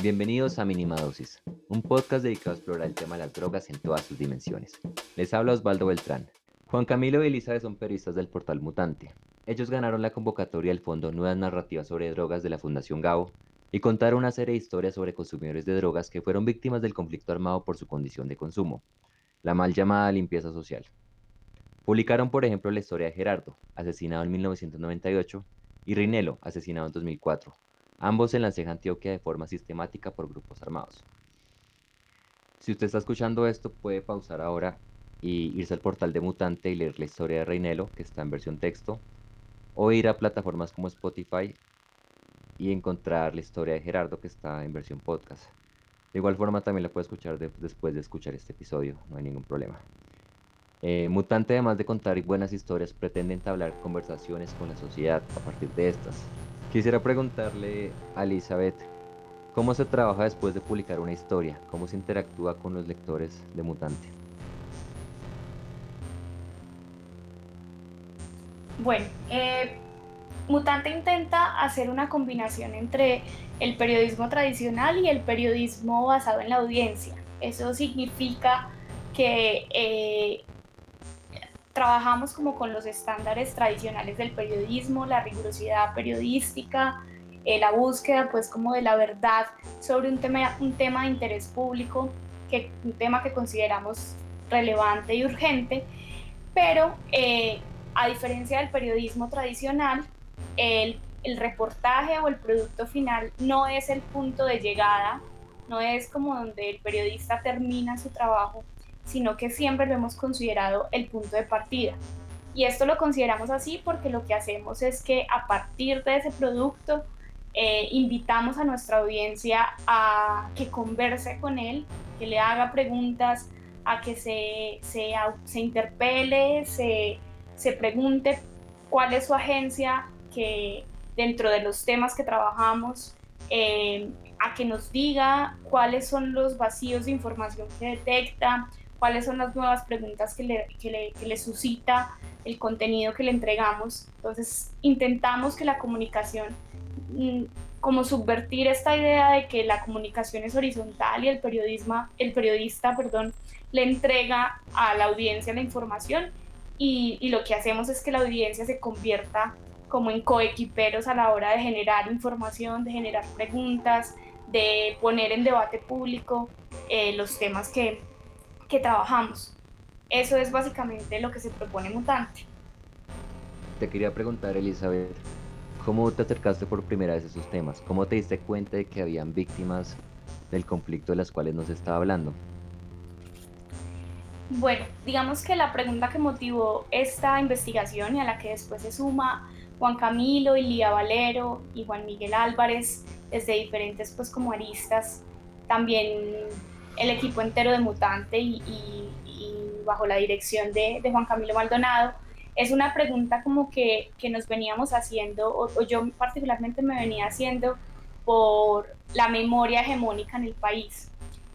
Bienvenidos a Mínima Dosis, un podcast dedicado a explorar el tema de las drogas en todas sus dimensiones. Les habla Osvaldo Beltrán. Juan Camilo y Elizabeth son periodistas del portal Mutante. Ellos ganaron la convocatoria del Fondo Nuevas Narrativas sobre Drogas de la Fundación Gabo y contaron una serie de historias sobre consumidores de drogas que fueron víctimas del conflicto armado por su condición de consumo, la mal llamada limpieza social. Publicaron, por ejemplo, la historia de Gerardo, asesinado en 1998, y Rinelo, asesinado en 2004, ambos en la ceja Antioquia de forma sistemática por grupos armados. Si usted está escuchando esto, puede pausar ahora y irse al portal de Mutante y leer la historia de Reinelo, que está en versión texto, o ir a plataformas como Spotify y encontrar la historia de Gerardo, que está en versión podcast. De igual forma, también la puede escuchar después de escuchar este episodio, no hay ningún problema. Eh, Mutante, además de contar buenas historias, pretende entablar conversaciones con la sociedad a partir de estas. Quisiera preguntarle a Elizabeth, ¿cómo se trabaja después de publicar una historia? ¿Cómo se interactúa con los lectores de Mutante? Bueno, eh, Mutante intenta hacer una combinación entre el periodismo tradicional y el periodismo basado en la audiencia. Eso significa que eh, trabajamos como con los estándares tradicionales del periodismo, la rigurosidad periodística, eh, la búsqueda pues como de la verdad sobre un tema, un tema de interés público, que, un tema que consideramos relevante y urgente, pero eh, a diferencia del periodismo tradicional, el, el reportaje o el producto final no es el punto de llegada, no es como donde el periodista termina su trabajo, sino que siempre lo hemos considerado el punto de partida. Y esto lo consideramos así porque lo que hacemos es que a partir de ese producto eh, invitamos a nuestra audiencia a que converse con él, que le haga preguntas, a que se, se, se interpele, se, se pregunte cuál es su agencia que dentro de los temas que trabajamos, eh, a que nos diga cuáles son los vacíos de información que detecta, cuáles son las nuevas preguntas que le, que le, suscita el contenido que le entregamos. Entonces intentamos que la comunicación, mm, como subvertir esta idea de que la comunicación es horizontal y el, periodismo, el periodista perdón, le entrega a la audiencia la información y, y lo que hacemos es que la audiencia se convierta como en coequiperos a la hora de generar información, de generar preguntas, de poner en debate público eh, los temas que, que trabajamos. Eso es básicamente lo que se propone Mutante. Te quería preguntar, Elizabeth, ¿cómo te acercaste por primera vez a esos temas? ¿Cómo te diste cuenta de que habían víctimas del conflicto de las cuales nos estaba hablando? Bueno, digamos que la pregunta que motivó esta investigación y a la que después se suma Juan Camilo, Lía Valero y Juan Miguel Álvarez desde diferentes pues como aristas, también el equipo entero de Mutante y, bajo la dirección de, Juan Camilo Maldonado, es una pregunta como que, nos veníamos haciendo, o, yo particularmente me venía haciendo por la memoria hegemónica en el país.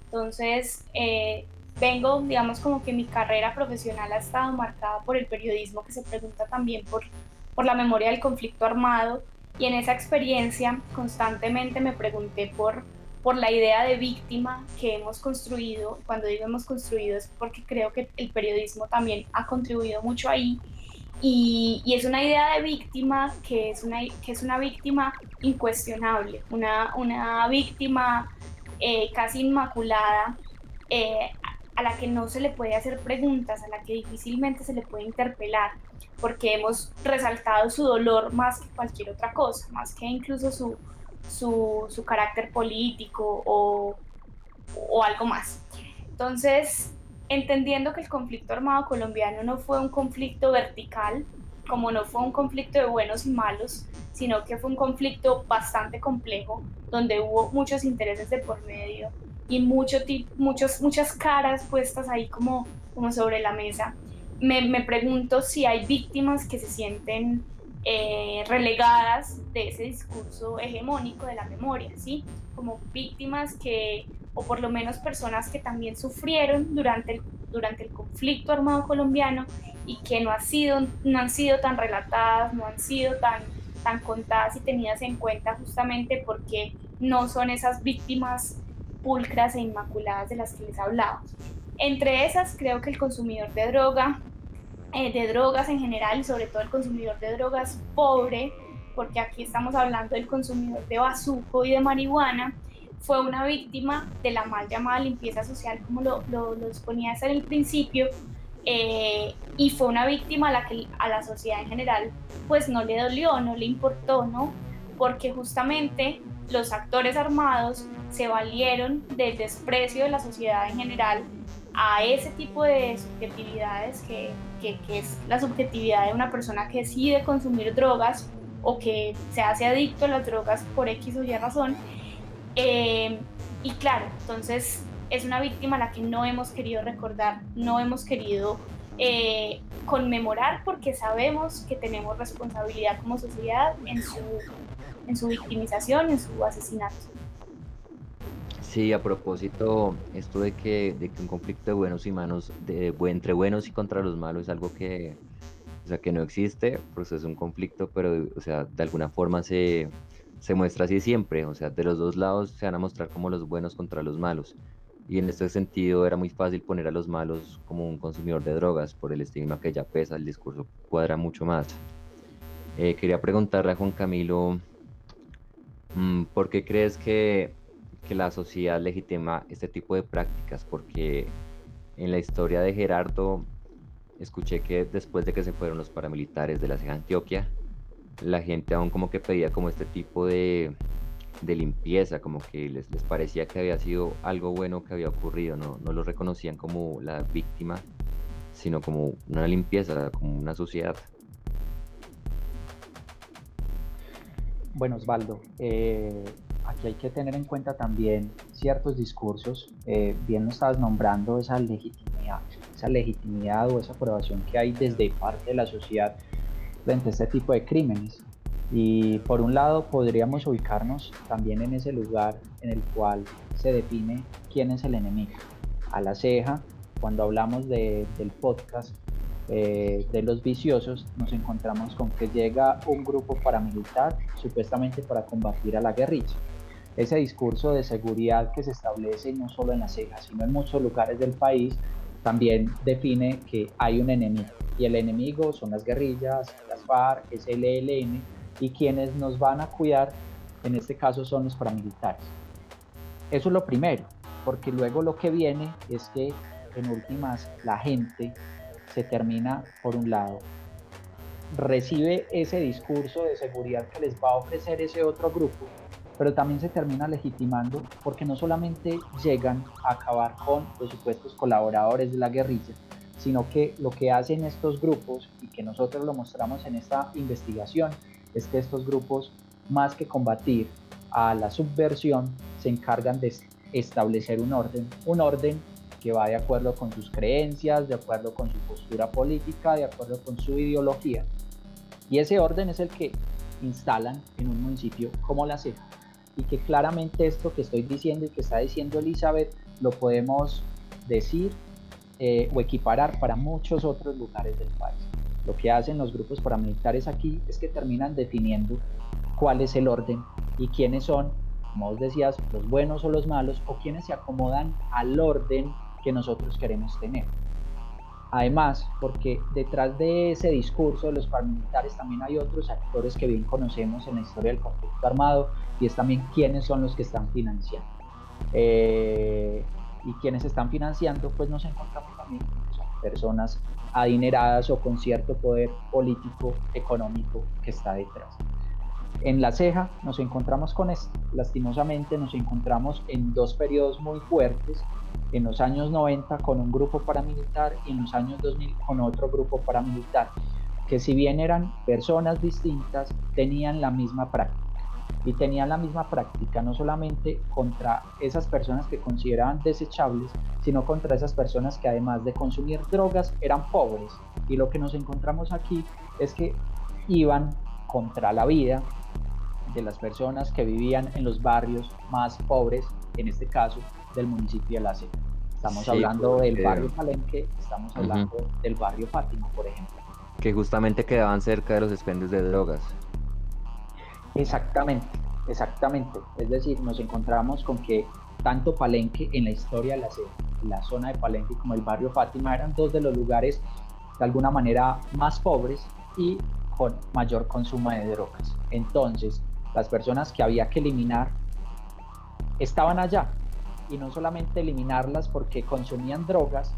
Entonces, eh, vengo, digamos, como que mi carrera profesional ha estado marcada por el periodismo que se pregunta también por, por la memoria del conflicto armado y en esa experiencia constantemente me pregunté por por la idea de víctima que hemos construido. Cuando digo hemos construido es porque creo que el periodismo también ha contribuido mucho ahí. Y, es una idea de víctima que es una, que es una víctima incuestionable, una, una víctima eh, casi inmaculada, eh, a la que no se le puede hacer preguntas, a la que difícilmente se le puede interpelar, porque hemos resaltado su dolor más que cualquier otra cosa, más que incluso su, su, su carácter político o, o algo más. Entonces, entendiendo que el conflicto armado colombiano no fue un conflicto vertical, como no fue un conflicto de buenos y malos, sino que fue un conflicto bastante complejo, donde hubo muchos intereses de por medio y mucho, muchos, muchas caras puestas ahí como, como sobre la mesa. Me, me pregunto si hay víctimas que se sienten eh, relegadas de ese discurso hegemónico de la memoria, ¿sí? Como víctimas que, o por lo menos personas que también sufrieron durante el, durante el conflicto armado colombiano y que no, ha sido, no han sido tan relatadas, no han sido tan, tan contadas y tenidas en cuenta justamente porque no son esas víctimas pulcras e inmaculadas de las que les hablaba. Entre esas, creo que el consumidor de droga, eh, de drogas en general y sobre todo el consumidor de drogas pobre, porque aquí estamos hablando del consumidor de bazuco y de marihuana, fue una víctima de la mal llamada limpieza social, como lo, lo, lo exponía en el principio, eh, y fue una víctima a la que a la sociedad en general pues no le dolió, no le importó, ¿no? Porque justamente los actores armados se valieron del desprecio de la sociedad en general a ese tipo de subjetividades que, que, es la subjetividad de una persona que decide consumir drogas o que se hace adicto a las drogas por X o Y razón. Eh, y claro, entonces es una víctima a la que no hemos querido recordar, no hemos querido eh, conmemorar porque sabemos que tenemos responsabilidad como sociedad en su, en su victimización, en su asesinato. Sí, a propósito, esto de que, de que un conflicto de buenos y malos, de, entre buenos y contra los malos es algo que, o sea, que no existe, pues es un conflicto, pero o sea, de alguna forma se, se muestra así siempre, o sea, de los dos lados se van a mostrar como los buenos contra los malos. Y en este sentido era muy fácil poner a los malos como un consumidor de drogas por el estigma que ya pesa, el discurso cuadra mucho más. Eh, quería preguntarle a Juan Camilo, mm, ¿por qué crees que, que la sociedad legitima este tipo de prácticas? Porque en la historia de Gerardo escuché que después de que se fueron los paramilitares de la ceja Antioquia, la gente aún como que pedía como este tipo de, de limpieza, como que les, les parecía que había sido algo bueno que había ocurrido, no, no lo reconocían como la víctima, sino como una limpieza, como una sociedad. Bueno, Osvaldo, eh, aquí hay que tener en cuenta también ciertos discursos. Eh, bien lo estabas nombrando esa legitimidad, esa legitimidad o esa aprobación que hay desde parte de la sociedad frente a este tipo de crímenes. Y por un lado podríamos ubicarnos también en ese lugar en el cual se define quién es el enemigo. A la ceja, cuando hablamos de, del podcast eh, de los viciosos, nos encontramos con que llega un grupo paramilitar supuestamente para combatir a la guerrilla. Ese discurso de seguridad que se establece no solo en la ceja, sino en muchos lugares del país, también define que hay un enemigo. Y el enemigo son las guerrillas, las FARC, SLLN, y quienes nos van a cuidar en este caso son los paramilitares. Eso es lo primero, porque luego lo que viene es que en últimas la gente se termina, por un lado, recibe ese discurso de seguridad que les va a ofrecer ese otro grupo, pero también se termina legitimando porque no solamente llegan a acabar con los supuestos colaboradores de la guerrilla, sino que lo que hacen estos grupos y que nosotros lo mostramos en esta investigación es que estos grupos, más que combatir a la subversión, se encargan de establecer un orden, un orden que va de acuerdo con sus creencias, de acuerdo con su postura política, de acuerdo con su ideología. Y ese orden es el que instalan en un municipio como La Ceja. Y que claramente esto que estoy diciendo y que está diciendo Elizabeth lo podemos decir eh, o equiparar para muchos otros lugares del país. Lo que hacen los grupos paramilitares aquí es que terminan definiendo cuál es el orden y quiénes son, como vos decías, los buenos o los malos, o quienes se acomodan al orden que nosotros queremos tener. Además, porque detrás de ese discurso de los paramilitares también hay otros actores que bien conocemos en la historia del conflicto armado y es también quiénes son los que están financiando. Eh, y quienes están financiando, pues nos encontramos también con personas adineradas o con cierto poder político, económico que está detrás. En la ceja nos encontramos con esto. Lastimosamente nos encontramos en dos periodos muy fuertes. En los años 90 con un grupo paramilitar y en los años 2000 con otro grupo paramilitar, que si bien eran personas distintas, tenían la misma práctica y tenían la misma práctica no solamente contra esas personas que consideraban desechables, sino contra esas personas que además de consumir drogas eran pobres. Y lo que nos encontramos aquí es que iban contra la vida de las personas que vivían en los barrios más pobres, en este caso del municipio de La Ceja. Estamos hablando del barrio Palenque, estamos hablando del barrio Fátima, por ejemplo. Que justamente quedaban cerca de los expendios de drogas. Exactamente. Exactamente, es decir, nos encontramos con que tanto Palenque en la historia, la, la zona de Palenque como el barrio Fátima eran dos de los lugares de alguna manera más pobres y con mayor consumo de drogas. Entonces, las personas que había que eliminar estaban allá. Y no solamente eliminarlas porque consumían drogas,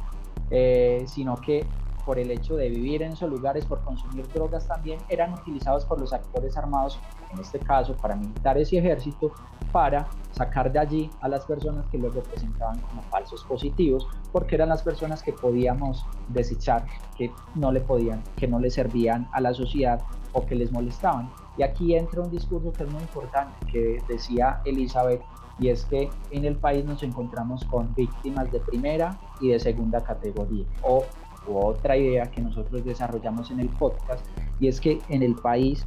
eh, sino que por el hecho de vivir en esos lugares, por consumir drogas también, eran utilizados por los actores armados, en este caso para militares y ejército, para sacar de allí a las personas que luego presentaban como falsos positivos, porque eran las personas que podíamos desechar, que no le podían, que no le servían a la sociedad o que les molestaban. Y aquí entra un discurso que es muy importante, que decía Elizabeth, y es que en el país nos encontramos con víctimas de primera y de segunda categoría, o otra idea que nosotros desarrollamos en el podcast, y es que en el país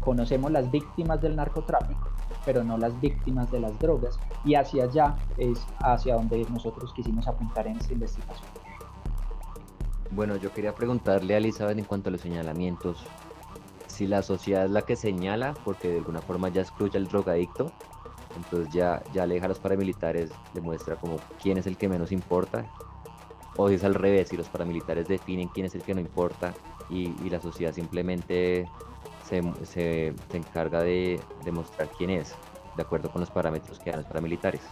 conocemos las víctimas del narcotráfico, pero no las víctimas de las drogas, y hacia allá es hacia donde nosotros quisimos apuntar en esta investigación. Bueno, yo quería preguntarle a Elizabeth en cuanto a los señalamientos, si la sociedad es la que señala, porque de alguna forma ya excluye al drogadicto, entonces ya, ya aleja a los paramilitares, demuestra como quién es el que menos importa, o es al revés, si los paramilitares definen quién es el que no importa y, la sociedad simplemente se, se, encarga de demostrar quién es, de acuerdo con los parámetros que dan los paramilitares.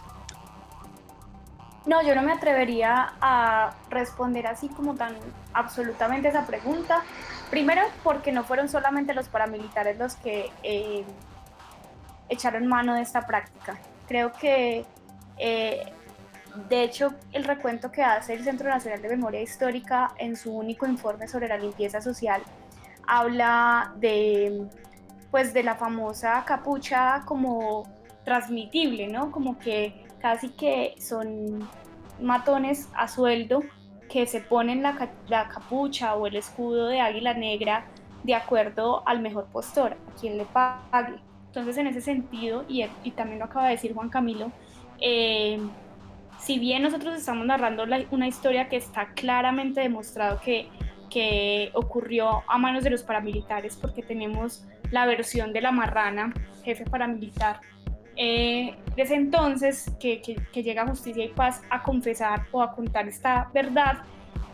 No, yo no me atrevería a responder así como tan absolutamente esa pregunta. Primero, porque no fueron solamente los paramilitares los que eh, echaron mano de esta práctica. Creo que, eh, de hecho, el recuento que hace el Centro Nacional de Memoria Histórica en su único informe sobre la limpieza social habla de, pues, de la famosa capucha como transmitible, ¿no? Como que casi que son matones a sueldo que se ponen la, la capucha o el escudo de águila negra de acuerdo al mejor postor, a quien le pague. Entonces, en ese sentido, y, también lo acaba de decir Juan Camilo, eh, si bien nosotros estamos narrando una historia que está claramente demostrado que, que ocurrió a manos de los paramilitares, porque tenemos la versión de la marrana, jefe paramilitar, eh, desde entonces que, que, llega Justicia y Paz a confesar o a contar esta verdad,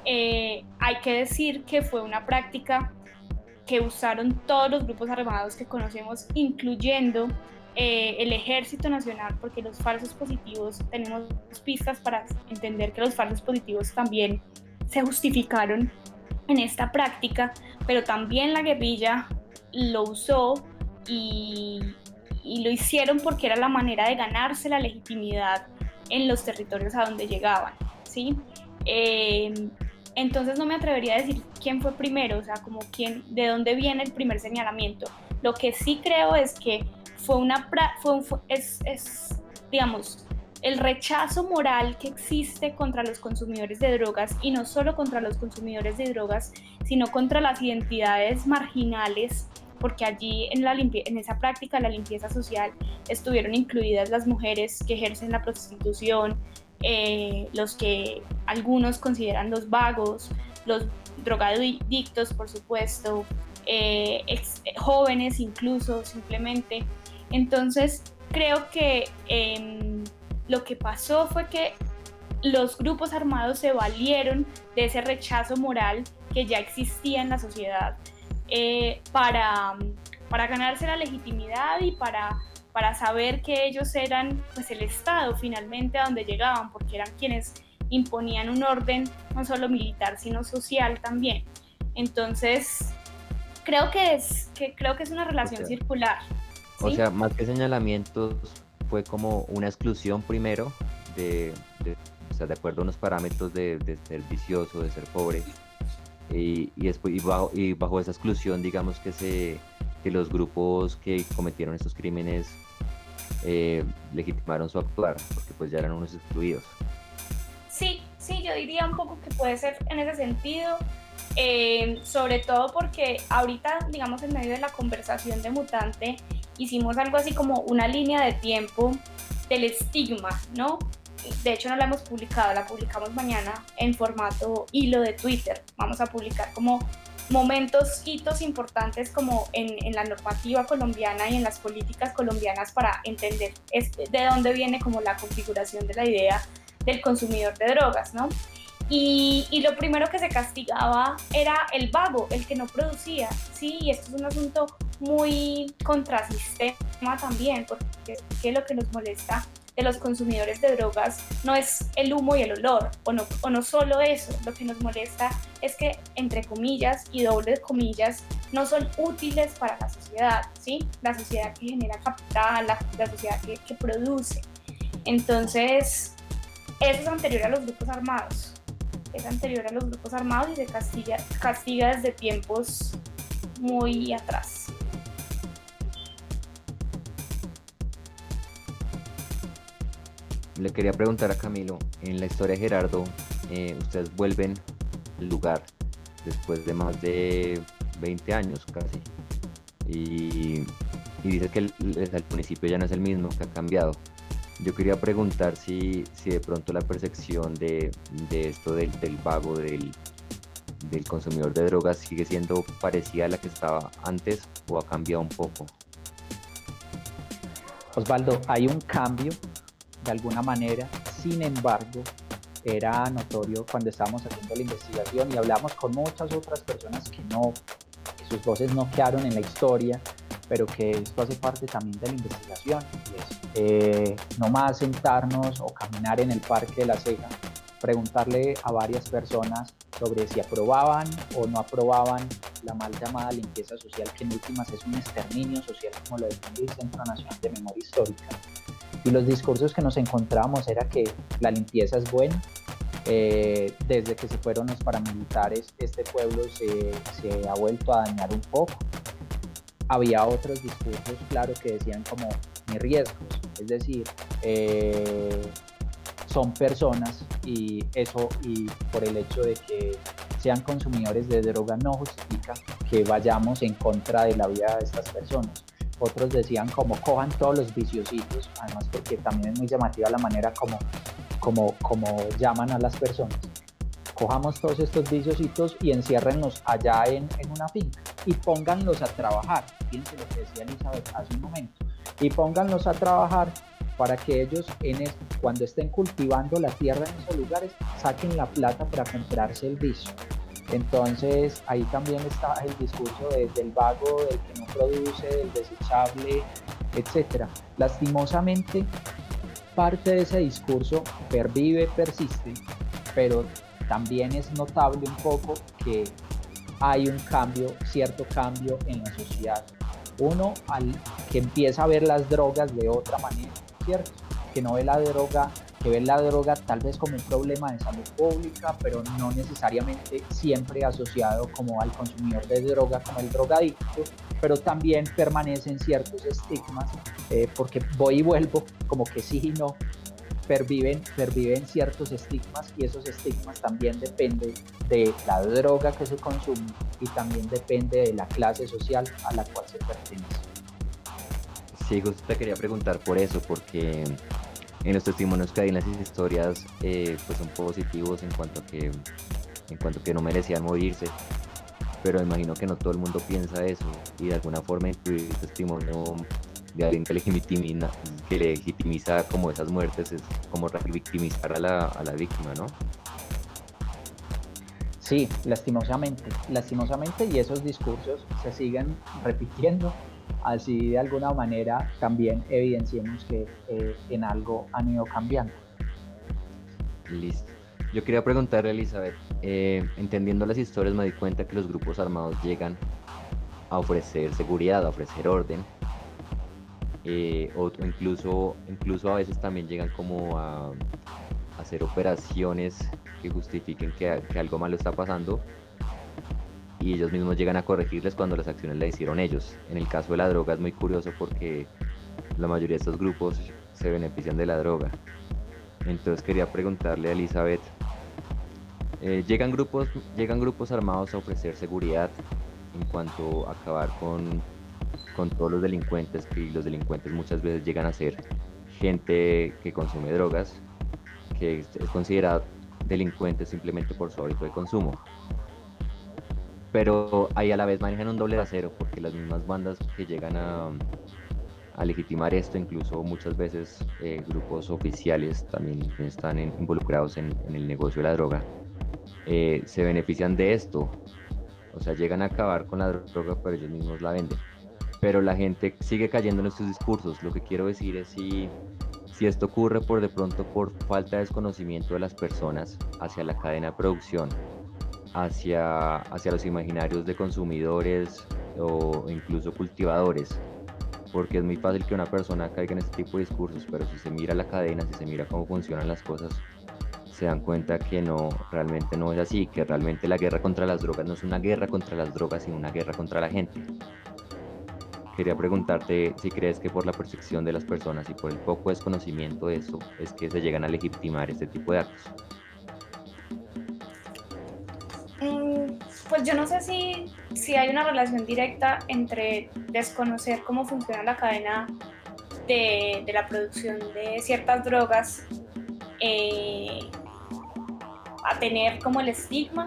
eh, hay que decir que fue una práctica que usaron todos los grupos armados que conocemos, incluyendo eh, el Ejército Nacional, porque los falsos positivos, tenemos pistas para entender que los falsos positivos también se justificaron en esta práctica, pero también la guerrilla lo usó y, y lo hicieron porque era la manera de ganarse la legitimidad en los territorios a donde llegaban. ¿sí? Eh, entonces no me atrevería a decir quién fue primero, o sea, como quién, de dónde viene el primer señalamiento. Lo que sí creo es que fue una, fue es, es, digamos, el rechazo moral que existe contra los consumidores de drogas y no solo contra los consumidores de drogas, sino contra las identidades marginales, porque allí en, la en esa práctica de la limpieza social estuvieron incluidas las mujeres que ejercen la prostitución, eh, los que algunos consideran los vagos, los drogadictos, por supuesto, eh, jóvenes incluso, simplemente. Entonces, creo que em, lo que pasó fue que los grupos armados se valieron de ese rechazo moral que ya existía en la sociedad eh, para, para ganarse la legitimidad y para para saber que ellos eran pues el Estado finalmente a donde llegaban, porque eran quienes imponían un orden no solo militar, sino social también. Entonces, creo que es, que, creo que es una relación circular. O sea, más que señalamientos, fue como una exclusión primero de, de, o sea, de acuerdo a unos parámetros de, de ser vicioso, de ser pobre. Y, y, después, y bajo, y bajo esa exclusión, digamos que se que los grupos que cometieron estos crímenes eh, legitimaron su actuar, porque pues ya eran unos excluidos. Sí, sí, yo diría un poco que puede ser en ese sentido, eh, sobre todo porque ahorita, digamos, en medio de la conversación de Mutante, hicimos algo así como una línea de tiempo del estigma, ¿no? De hecho no la hemos publicado, la publicamos mañana en formato hilo de Twitter. Vamos a publicar como momentos, hitos importantes como en, en, la normativa colombiana y en las políticas colombianas para entender de dónde viene como la configuración de la idea del consumidor de drogas, ¿no? Y, y, lo primero que se castigaba era el vago, el que no producía, ¿sí? Y esto es un asunto muy contrasistema también, porque lo que nos molesta de los consumidores de drogas no es el humo y el olor, o no, o no solo eso, lo que nos molesta es que, entre comillas y doble comillas, no son útiles para la sociedad, ¿sí? La sociedad que genera capital, la, la sociedad que, que produce. Entonces, eso es anterior a los grupos armados, es anterior a los grupos armados y se castiga, castiga desde tiempos muy atrás. Le quería preguntar a Camilo, en la historia de Gerardo, eh, ustedes vuelven al lugar después de más de 20 años casi. Y, y dice que el, el, municipio ya no es el mismo, que ha cambiado. Yo quería preguntar si, si de pronto la percepción de, de esto del, del vago, del, del consumidor de drogas sigue siendo parecida a la que estaba antes o ha cambiado un poco. Osvaldo, hay un cambio de alguna manera. Sin embargo, era notorio cuando estábamos haciendo la investigación y hablamos con muchas otras personas que no, sus voces no quedaron en la historia, pero que esto hace parte también de la investigación. Eh, no más sentarnos o caminar en el Parque de la Ceja, preguntarle a varias personas sobre si aprobaban o no aprobaban la mal llamada limpieza social, que en últimas es un exterminio social, como lo define el Centro Nacional de Memoria Histórica y los discursos que nos encontramos era que la limpieza es buena. Eh, desde que se fueron los paramilitares, este pueblo se, ha vuelto a dañar un poco. Había otros discursos, claro, que decían como ni riesgos, es decir, eh, son personas y eso, y por el hecho de que sean consumidores de droga no justifica que vayamos en contra de la vida de estas personas otros decían como cojan todos los viciositos, además porque también es muy llamativa la manera como, como, como llaman a las personas. Cojamos todos estos viciositos y enciérrenlos allá en, en una finca y pónganlos a trabajar. Fíjense lo que decía Elizabeth hace un momento. Y pónganlos a trabajar para que ellos en cuando estén cultivando la tierra en esos lugares saquen la plata para comprarse el vicio. Entonces ahí también está el discurso del vago, del que no produce, del desechable, etc. Lastimosamente, parte de ese discurso pervive, persiste, pero también es notable un poco que hay un cambio, cierto cambio en la sociedad. Uno al que empieza a ver las drogas de otra manera, ¿cierto? Que no ve la droga que ven la droga tal vez como un problema de salud pública, pero no necesariamente siempre asociado como al consumidor de droga, como el drogadicto, pero también permanecen ciertos estigmas, eh, porque voy y vuelvo, como que sí y no, perviven, perviven ciertos estigmas y esos estigmas también dependen de la droga que se consume y también depende de la clase social a la cual se pertenece. Sí, justo te quería preguntar por eso, porque en los testimonios que hay en las historias eh, pues son positivos en cuanto a que en cuanto que no merecían morirse pero imagino que no todo el mundo piensa eso y de alguna forma incluir el testimonio de alguien que legitimiza, que legitimiza como esas muertes es como victimizar a la, a la víctima, ¿no? Sí, lastimosamente, lastimosamente y esos discursos se siguen repitiendo así de alguna manera también evidenciemos que eh, en algo han ido cambiando. Listo. Yo quería preguntarle Elizabeth, eh, entendiendo las historias me di cuenta que los grupos armados llegan a ofrecer seguridad, a ofrecer orden, eh, o incluso, incluso a veces también llegan como a, hacer operaciones que justifiquen que, que algo malo está pasando y ellos mismos llegan a corregirles cuando las acciones las hicieron ellos. En el caso de la droga es muy curioso porque la mayoría de estos grupos se benefician de la droga. Entonces quería preguntarle a Elizabeth, eh, ¿llegan, grupos, ¿llegan grupos armados a ofrecer seguridad en cuanto a acabar con, con todos los delincuentes? Que los delincuentes muchas veces llegan a ser gente que consume drogas, que es considerado delincuente simplemente por su hábito de consumo. Pero ahí a la vez manejan un doble de acero, porque las mismas bandas que llegan a, legitimar esto, incluso muchas veces eh, grupos oficiales también están involucrados en, el negocio de la droga, eh, se benefician de esto. O sea, llegan a acabar con la droga, pero ellos mismos la venden. Pero la gente sigue cayendo en estos discursos. Lo que quiero decir es si, si esto ocurre por de pronto por falta de desconocimiento de las personas hacia la cadena de producción, hacia, hacia los imaginarios de consumidores o incluso cultivadores, porque es muy fácil que una persona caiga en este tipo de discursos, pero si se mira la cadena, si se mira cómo funcionan las cosas, se dan cuenta que no, realmente no es así, que realmente la guerra contra las drogas no es una guerra contra las drogas, sino una guerra contra la gente. Quería preguntarte si crees que por la percepción de las personas y por el poco desconocimiento de eso es que se llegan a legitimar este tipo de actos. Pues yo no sé si, si hay una relación directa entre desconocer cómo funciona la cadena de, la producción de ciertas drogas eh, a tener como el estigma.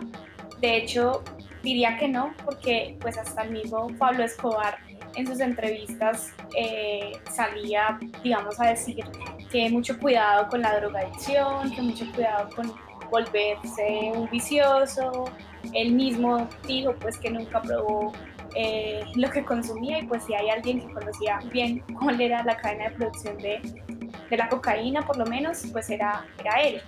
De hecho, diría que no, porque pues hasta el mismo Pablo Escobar en sus entrevistas eh, salía, digamos, a decir que mucho cuidado con la drogadicción, que mucho cuidado con volverse un vicioso, él mismo dijo pues que nunca probó eh, lo que consumía y pues si hay alguien que conocía bien cuál era la cadena de producción de, de la cocaína por lo menos pues era, era él.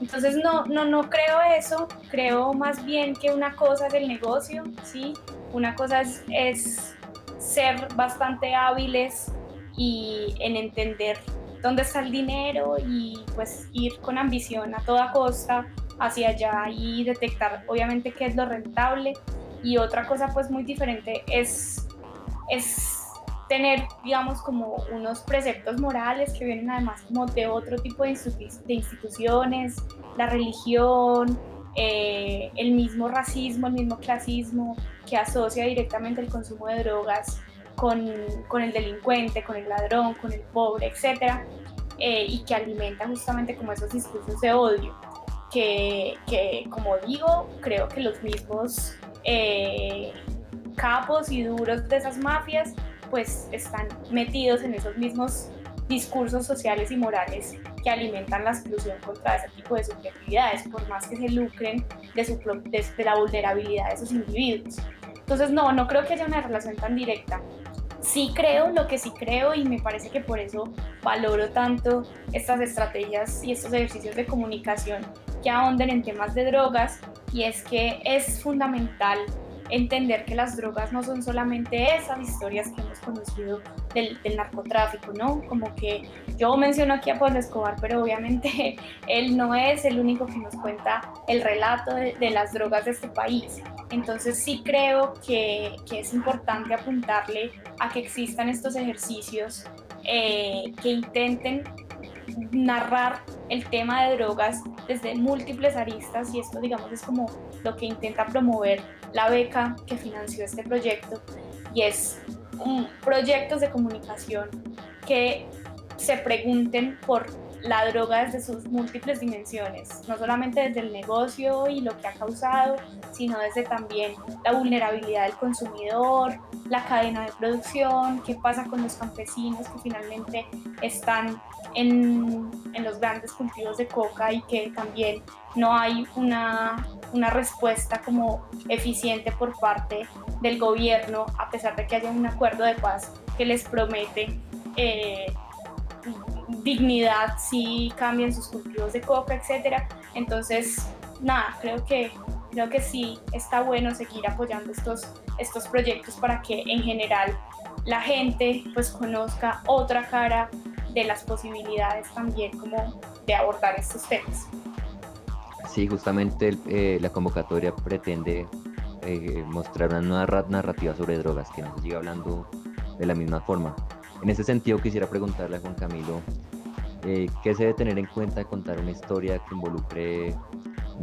Entonces no, no, no creo eso, creo más bien que una cosa es el negocio, ¿sí? Una cosa es, es ser bastante hábiles y en entender dónde está el dinero y pues ir con ambición a toda costa hacia allá y detectar obviamente qué es lo rentable. Y otra cosa pues muy diferente es, es tener digamos como unos preceptos morales que vienen además como de otro tipo de, instituciones, la religión, eh, el mismo racismo, el mismo clasismo que asocia directamente el consumo de drogas con, con el delincuente, con el ladrón, con el pobre, etc. Eh, y que alimenta justamente como esos discursos de odio que, que como digo, creo que los mismos eh, capos y duros de esas mafias pues están metidos en esos mismos discursos sociales y morales que alimentan la exclusión contra ese tipo de subjetividades, por más que se lucren de, su, de la vulnerabilidad de esos individuos. Entonces, no, no creo que haya una relación tan directa. Sí creo, lo que sí creo, y me parece que por eso valoro tanto estas estrategias y estos ejercicios de comunicación que ahonden en temas de drogas y es que es fundamental entender que las drogas no son solamente esas historias que hemos conocido del, narcotráfico, ¿no? Como que yo menciono aquí a Pablo Escobar, pero obviamente él no es el único que nos cuenta el relato de, las drogas de este país. Entonces sí creo que, es importante apuntarle a que existan estos ejercicios eh, que intenten narrar el tema de drogas desde múltiples aristas y esto digamos es como lo que intenta promover la beca que financió este proyecto y es un, proyectos de comunicación que se pregunten por la droga desde sus múltiples dimensiones, no solamente desde el negocio y lo que ha causado, sino desde también la vulnerabilidad del consumidor, la cadena de producción, qué pasa con los campesinos que finalmente están en, en los grandes cultivos de coca y que también no hay una, una respuesta como eficiente por parte del gobierno, a pesar de que haya un acuerdo de paz que les promete eh, dignidad si cambian sus cultivos de coca, etcétera. Entonces, nada, creo que creo que sí está bueno seguir apoyando estos, estos proyectos para que en general la gente pues conozca otra cara de las posibilidades también como de abordar estos temas. Sí, justamente eh, la convocatoria pretende eh, mostrar una nueva narrativa sobre drogas que no se siga hablando de la misma forma. En ese sentido quisiera preguntarle a Juan Camilo eh, qué se debe tener en cuenta contar una historia que involucre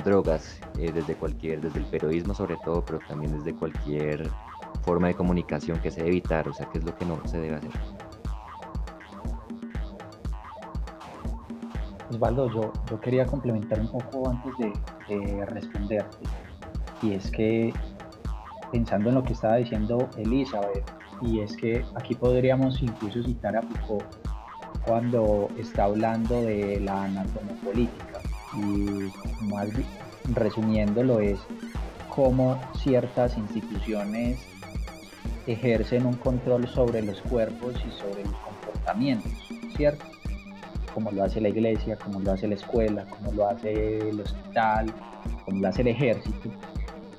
drogas eh, desde cualquier, desde el periodismo sobre todo, pero también desde cualquier forma de comunicación que se debe evitar, o sea, qué es lo que no se debe hacer. Osvaldo, yo, yo quería complementar un poco antes de, de responderte, y es que pensando en lo que estaba diciendo Elizabeth, y es que aquí podríamos incluso citar a Foucault cuando está hablando de la anatomopolítica y más resumiéndolo es cómo ciertas instituciones ejercen un control sobre los cuerpos y sobre los comportamientos, ¿cierto? Como lo hace la iglesia, como lo hace la escuela, como lo hace el hospital, como lo hace el ejército.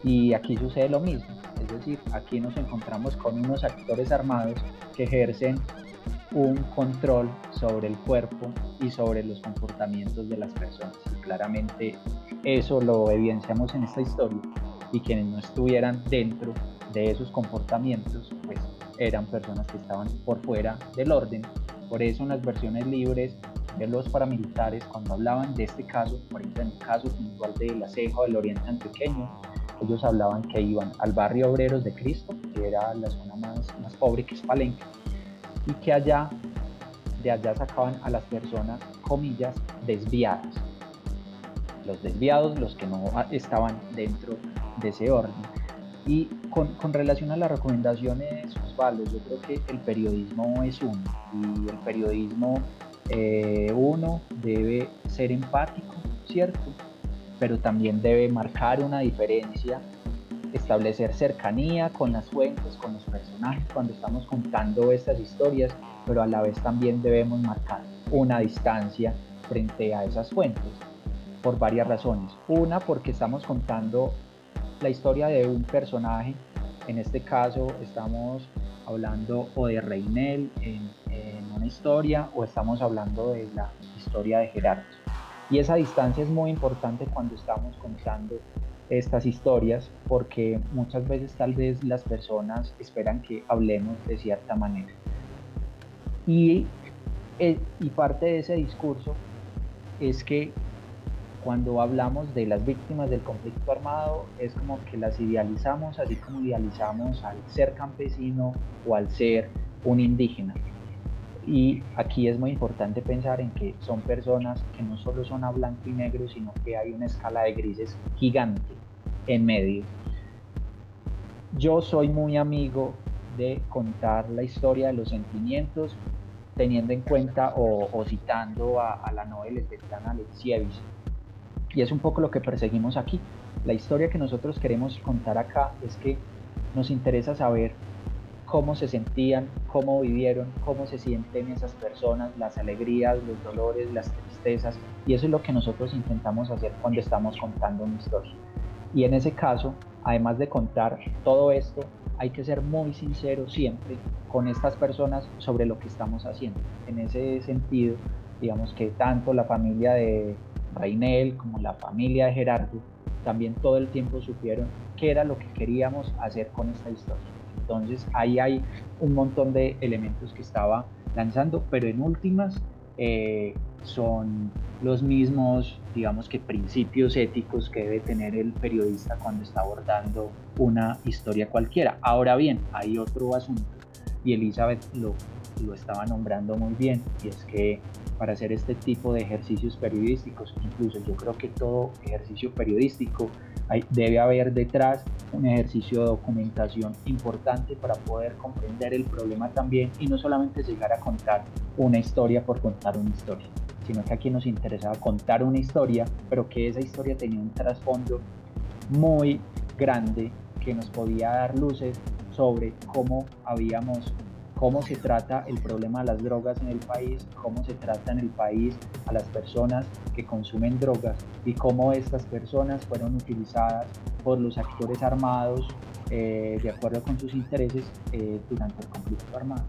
Y aquí sucede lo mismo, es decir, aquí nos encontramos con unos actores armados que ejercen un control sobre el cuerpo y sobre los comportamientos de las personas. claramente eso lo evidenciamos en esta historia y quienes no estuvieran dentro de esos comportamientos pues eran personas que estaban por fuera del orden. Por eso en las versiones libres de los paramilitares cuando hablaban de este caso, por ejemplo en el caso puntual de la ceja del oriente antioqueño, ellos hablaban que iban al barrio Obreros de Cristo, que era la zona más, más pobre que es Palenque, y que allá, de allá sacaban a las personas, comillas, desviadas. Los desviados, los que no estaban dentro de ese orden. Y con, con relación a las recomendaciones, Osvaldo, yo creo que el periodismo es uno, y el periodismo, eh, uno, debe ser empático, ¿cierto? Pero también debe marcar una diferencia establecer cercanía con las fuentes, con los personajes cuando estamos contando estas historias, pero a la vez también debemos marcar una distancia frente a esas fuentes por varias razones. Una, porque estamos contando la historia de un personaje, en este caso estamos hablando o de Reinel en, en una historia o estamos hablando de la historia de Gerardo. Y esa distancia es muy importante cuando estamos contando estas historias porque muchas veces tal vez las personas esperan que hablemos de cierta manera. Y, eh, y parte de ese discurso es que cuando hablamos de las víctimas del conflicto armado es como que las idealizamos así como idealizamos al ser campesino o al ser un indígena. Y aquí es muy importante pensar en que son personas que no solo son a blanco y negro, sino que hay una escala de grises gigante en medio. Yo soy muy amigo de contar la historia de los sentimientos teniendo en cuenta o, citando a, la novela de Alexievich. Y es un poco lo que perseguimos aquí. La historia que nosotros queremos contar acá es que nos interesa saber cómo se sentían, cómo vivieron, cómo se sienten esas personas, las alegrías, los dolores, las tristezas. Y eso es lo que nosotros intentamos hacer cuando estamos contando una historia. Y en ese caso, además de contar todo esto, hay que ser muy sincero siempre con estas personas sobre lo que estamos haciendo. En ese sentido, digamos que tanto la familia de Reinel como la familia de Gerardo también todo el tiempo supieron qué era lo que queríamos hacer con esta historia. Entonces ahí hay un montón de elementos que estaba lanzando, pero en últimas eh, son los mismos, digamos que principios éticos que debe tener el periodista cuando está abordando una historia cualquiera. Ahora bien, hay otro asunto y Elizabeth lo, lo estaba nombrando muy bien y es que para hacer este tipo de ejercicios periodísticos, incluso yo creo que todo ejercicio periodístico debe haber detrás un ejercicio de documentación importante para poder comprender el problema también y no solamente llegar a contar una historia por contar una historia, sino que aquí nos interesaba contar una historia, pero que esa historia tenía un trasfondo muy grande que nos podía dar luces sobre cómo habíamos cómo se trata el problema de las drogas en el país, cómo se trata en el país a las personas que consumen drogas y cómo estas personas fueron utilizadas por los actores armados eh, de acuerdo con sus intereses eh, durante el conflicto armado.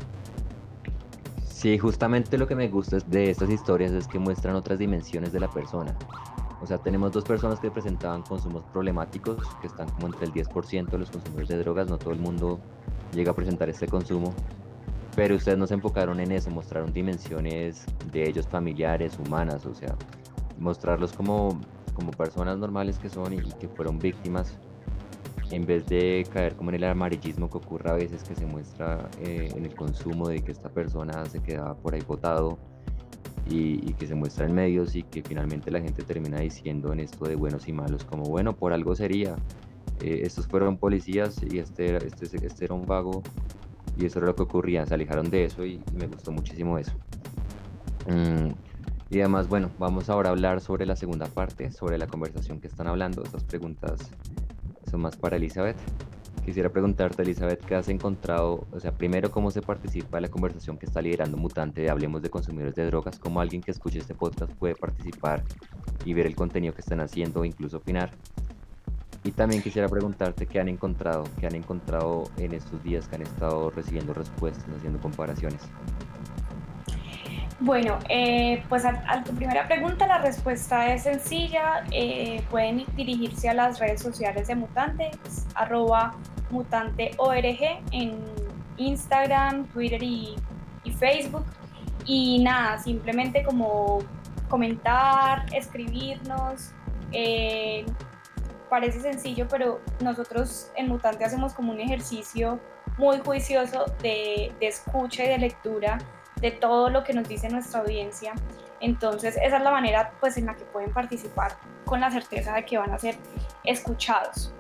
Sí, justamente lo que me gusta de estas historias es que muestran otras dimensiones de la persona. O sea, tenemos dos personas que presentaban consumos problemáticos, que están como entre el 10% de los consumidores de drogas, no todo el mundo llega a presentar este consumo, pero ustedes no se enfocaron en eso, mostraron dimensiones de ellos familiares, humanas, o sea, mostrarlos como, como personas normales que son y, que fueron víctimas, en vez de caer como en el amarillismo que ocurre a veces que se muestra eh, en el consumo de que esta persona se quedaba por ahí botado y, y, que se muestra en medios y que finalmente la gente termina diciendo en esto de buenos y malos como bueno por algo sería eh, estos fueron policías y este, este, este era un vago y eso era lo que ocurría, se alejaron de eso y, me gustó muchísimo eso. Mm, y además, bueno, vamos ahora a hablar sobre la segunda parte, sobre la conversación que están hablando. Estas preguntas son más para Elizabeth. Quisiera preguntarte, Elizabeth, ¿qué has encontrado? O sea, primero, ¿cómo se participa en la conversación que está liderando Mutante Hablemos de Consumidores de Drogas? ¿Cómo alguien que escuche este podcast puede participar y ver el contenido que están haciendo o incluso opinar? Y también quisiera preguntarte qué han encontrado, qué han encontrado en estos días que han estado recibiendo respuestas, haciendo comparaciones. Bueno, eh, pues a, tu primera pregunta la respuesta es sencilla. Eh, pueden dirigirse a las redes sociales de Mutante, arroba mutanteorg en Instagram, Twitter y, Facebook. Y nada, simplemente como comentar, escribirnos. Eh, parece sencillo, pero nosotros en Mutante hacemos como un ejercicio muy juicioso de, de escucha y de lectura de todo lo que nos dice nuestra audiencia. Entonces esa es la manera pues en la que pueden participar con la certeza de que van a ser escuchados.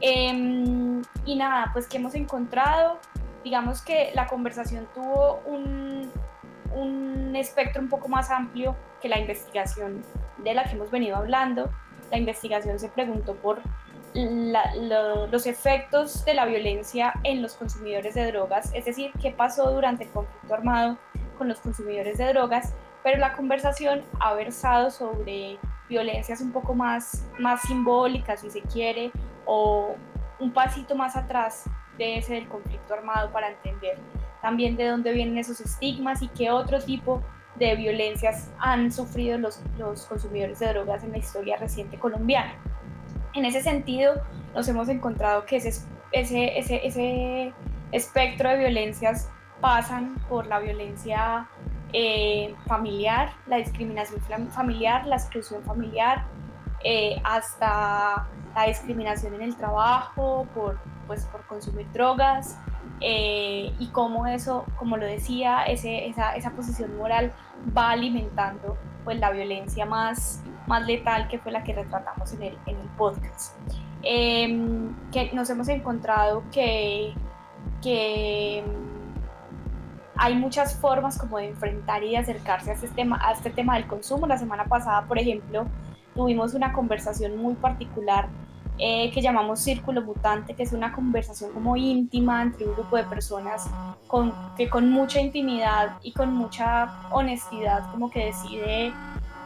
Em, y nada, pues que hemos encontrado, digamos que la conversación tuvo un, un espectro un poco más amplio que la investigación de la que hemos venido hablando. La investigación se preguntó por los efectos de la violencia en los consumidores de drogas, es decir, qué pasó durante el conflicto armado con los consumidores de drogas, pero la conversación ha versado sobre violencias un poco más, más simbólicas, si se quiere, o un pasito más atrás de ese del conflicto armado para entender también de dónde vienen esos estigmas y qué otro tipo de violencias han sufrido los, los consumidores de drogas en la historia reciente colombiana. En ese sentido, nos hemos encontrado que ese, ese, ese, ese espectro de violencias pasan por la violencia eh, familiar, la discriminación familiar, la exclusión familiar, eh, hasta la discriminación en el trabajo por, pues, por consumir drogas eh, y cómo eso, como lo decía, ese, esa, esa, posición moral va alimentando pues, la violencia más, más letal que fue la que retratamos en el, en el podcast. Em, que nos hemos encontrado que, que hay muchas formas como de enfrentar y de acercarse a este tema, a este tema del consumo. La semana pasada, por ejemplo, tuvimos una conversación muy particular eh, que llamamos Círculo Mutante, que es una conversación como íntima entre un grupo de personas con, que con mucha intimidad y con mucha honestidad como que decide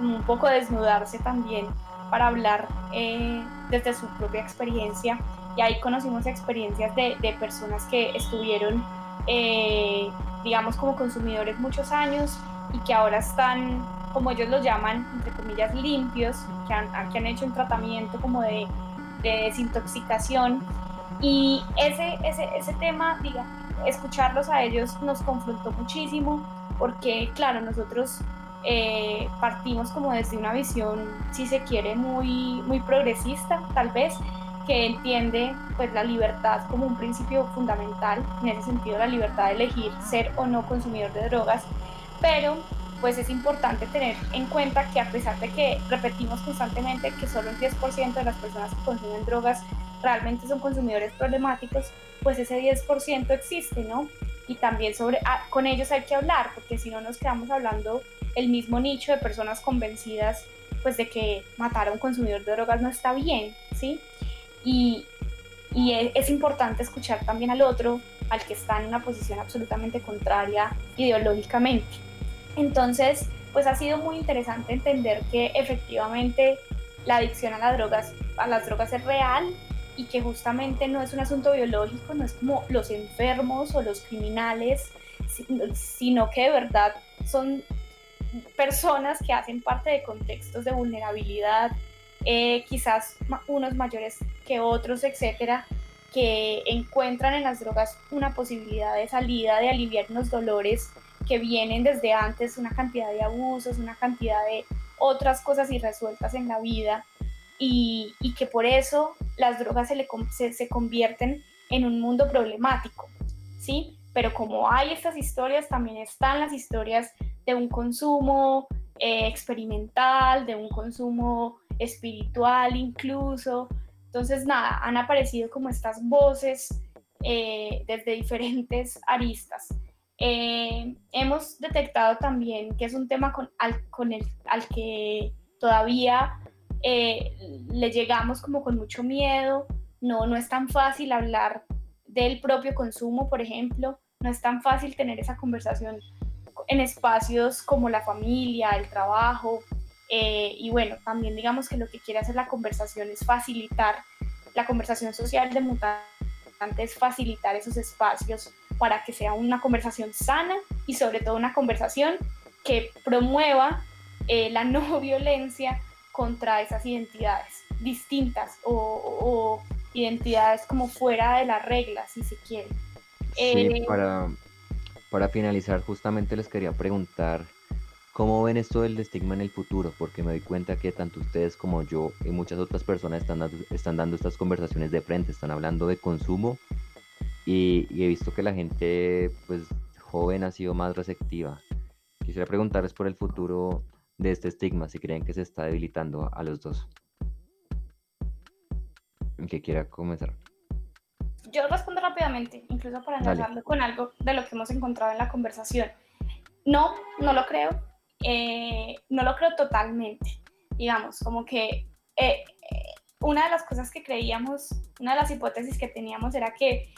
un poco desnudarse también para hablar eh, desde su propia experiencia. Y ahí conocimos experiencias de, de personas que estuvieron eh, digamos, como consumidores muchos años y que ahora están, como ellos lo llaman, entre comillas, limpios, que han, que han hecho un tratamiento como de, desintoxicación. Y ese, ese, ese tema, diga, escucharlos a ellos nos confrontó muchísimo porque, claro, nosotros eh, partimos como desde una visión, si se quiere, muy, muy progresista, tal vez, que entiende pues la libertad como un principio fundamental, en ese sentido la libertad de elegir ser o no consumidor de drogas, pero pues es importante tener en cuenta que a pesar de que repetimos constantemente que solo el 10% de las personas que consumen drogas realmente son consumidores problemáticos, pues ese 10% existe, ¿no? Y también sobre, ah, con ellos hay que hablar, porque si no nos quedamos hablando el mismo nicho de personas convencidas pues de que matar a un consumidor de drogas no está bien, ¿sí? y, y e, es, importante escuchar también al otro, al que está en una posición absolutamente contraria ideológicamente. Entonces, pues ha sido muy interesante entender que efectivamente la adicción a las drogas, a las drogas es real y que justamente no es un asunto biológico, no es como los enfermos o los criminales, sino que de verdad son personas que hacen parte de contextos de vulnerabilidad, eh, quizás unos mayores que otros, etcétera, que encuentran en las drogas una posibilidad de salida, de aliviar unos dolores que vienen desde antes, una cantidad de abusos, una cantidad de otras cosas irresueltas en la vida y, que por eso las drogas se, se, convierten en un mundo problemático, ¿sí? Pero como hay estas historias, también están las historias de un consumo eh, experimental, de un consumo espiritual incluso, Entonces, nada, han aparecido como estas voces eh, desde diferentes aristas. Eh, hemos detectado también que es un tema con, al, con el, al que todavía eh, le llegamos como con mucho miedo, no, no es tan fácil hablar del propio consumo, por ejemplo, no es tan fácil tener esa conversación en espacios como la familia, el trabajo, eh, y bueno, también digamos que lo que quiere hacer la conversación es facilitar, la conversación social de mutantes es facilitar esos espacios para que sea una conversación sana y sobre todo una conversación que promueva eh, la no violencia contra esas identidades distintas o, identidades como fuera de las reglas, si se quiere. Sí, eh, para, para finalizar, justamente les quería preguntar ¿Cómo ven esto del estigma en el futuro? Porque me doy cuenta que tanto ustedes como yo y muchas otras personas están dando, están dando estas conversaciones de frente, están hablando de consumo y, he visto que la gente pues joven ha sido más receptiva. Quisiera preguntarles por el futuro de este estigma, si creen que se está debilitando a los dos. Que quiera comenzar. Yo respondo rápidamente, incluso para enlazarlo con algo de lo que hemos encontrado en la conversación. No, no lo creo eh, no lo creo totalmente. Digamos, como que eh, una de las cosas que creíamos, una de las hipótesis que teníamos era que,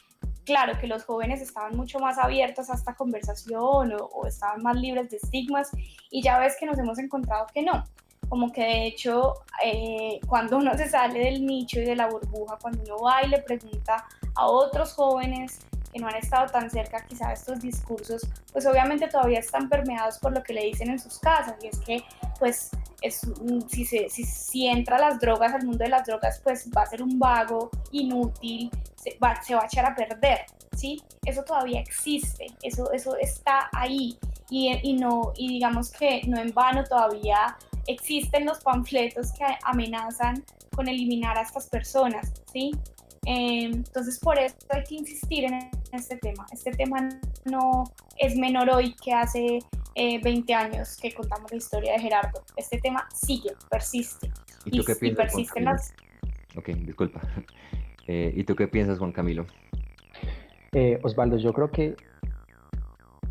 claro, que los jóvenes estaban mucho más abiertos a esta conversación o, estaban más libres de estigmas y ya ves que nos hemos encontrado que no. Como que de hecho, eh, cuando uno se sale del nicho y de la burbuja, cuando uno va y le pregunta a otros jóvenes que no han estado tan cerca quizá de estos discursos, pues obviamente todavía están permeados por lo que le dicen en sus casas. Y es que, pues, es, si, se, si, si entra las drogas al mundo de las drogas, pues va a ser un vago, inútil, se va, se va a echar a perder. ¿sí? Eso todavía existe, eso, eso está ahí. Y, y, no, y digamos que no en vano todavía existen los panfletos que amenazan con eliminar a estas personas, ¿sí? Em, entonces, por eso hay que insistir en este tema. Este tema no es menor hoy que hace 20 eh, años que contamos la historia de Gerardo. Este tema sigue, persiste. ¿Y tú qué piensas, persisten las... Ok, disculpa. Eh, ¿Y tú qué piensas, Juan Camilo? Eh, Osvaldo, yo creo que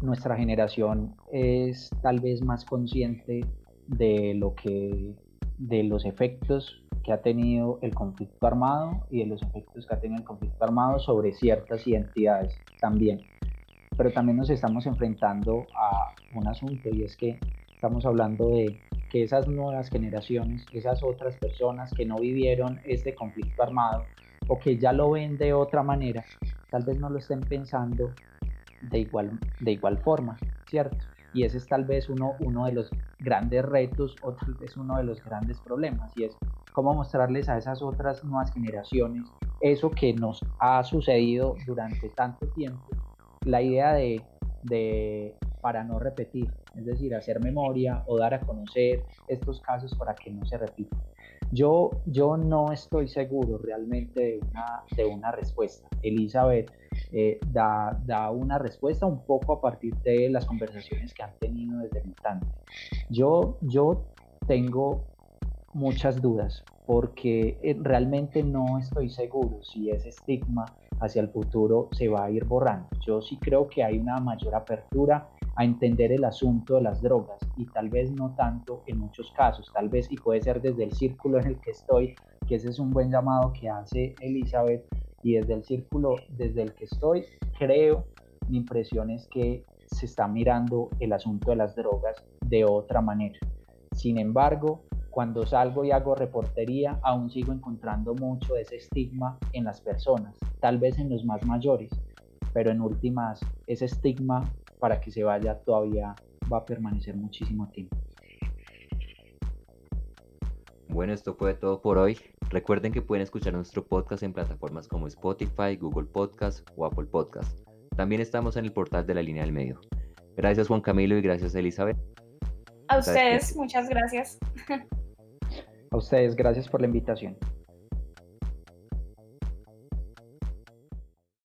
nuestra generación es tal vez más consciente de lo que de los efectos que ha tenido el conflicto armado y de los efectos que ha tenido el conflicto armado sobre ciertas identidades también. Pero también nos estamos enfrentando a un asunto y es que estamos hablando de que esas nuevas generaciones, esas otras personas que no vivieron este conflicto armado o que ya lo ven de otra manera, tal vez no lo estén pensando de igual, de igual forma, ¿cierto? Y ese es tal vez uno, uno de los grandes retos o tal vez uno de los grandes problemas y es cómo mostrarles a esas otras nuevas generaciones eso que nos ha sucedido durante tanto tiempo, la idea de, de para no repetir, es decir, hacer memoria o dar a conocer estos casos para que no se repitan. Yo, yo no estoy seguro realmente de una, de una respuesta. Elizabeth eh, da, una respuesta un poco a partir de las conversaciones que han tenido desde el instante. Yo, yo tengo muchas dudas porque eh, realmente no estoy seguro si ese estigma hacia el futuro se va a ir borrando. Yo sí creo que hay una mayor apertura a entender el asunto de las drogas y tal vez no tanto en muchos casos, tal vez y puede ser desde el círculo en el que estoy, que ese es un buen llamado que hace Elizabeth y desde el círculo desde el que estoy, creo, mi impresión es que se está mirando el asunto de las drogas de otra manera. Sin embargo, cuando salgo y hago reportería, aún sigo encontrando mucho ese estigma en las personas, tal vez en los más mayores, pero en últimas, ese estigma para que se vaya todavía va a permanecer muchísimo tiempo. Bueno, esto fue todo por hoy. Recuerden que pueden escuchar nuestro podcast en plataformas como Spotify, Google Podcast o Apple Podcast. También estamos en el portal de la línea del medio. Gracias Juan Camilo y gracias Elizabeth. A ustedes, muchas gracias. A ustedes, gracias por la invitación.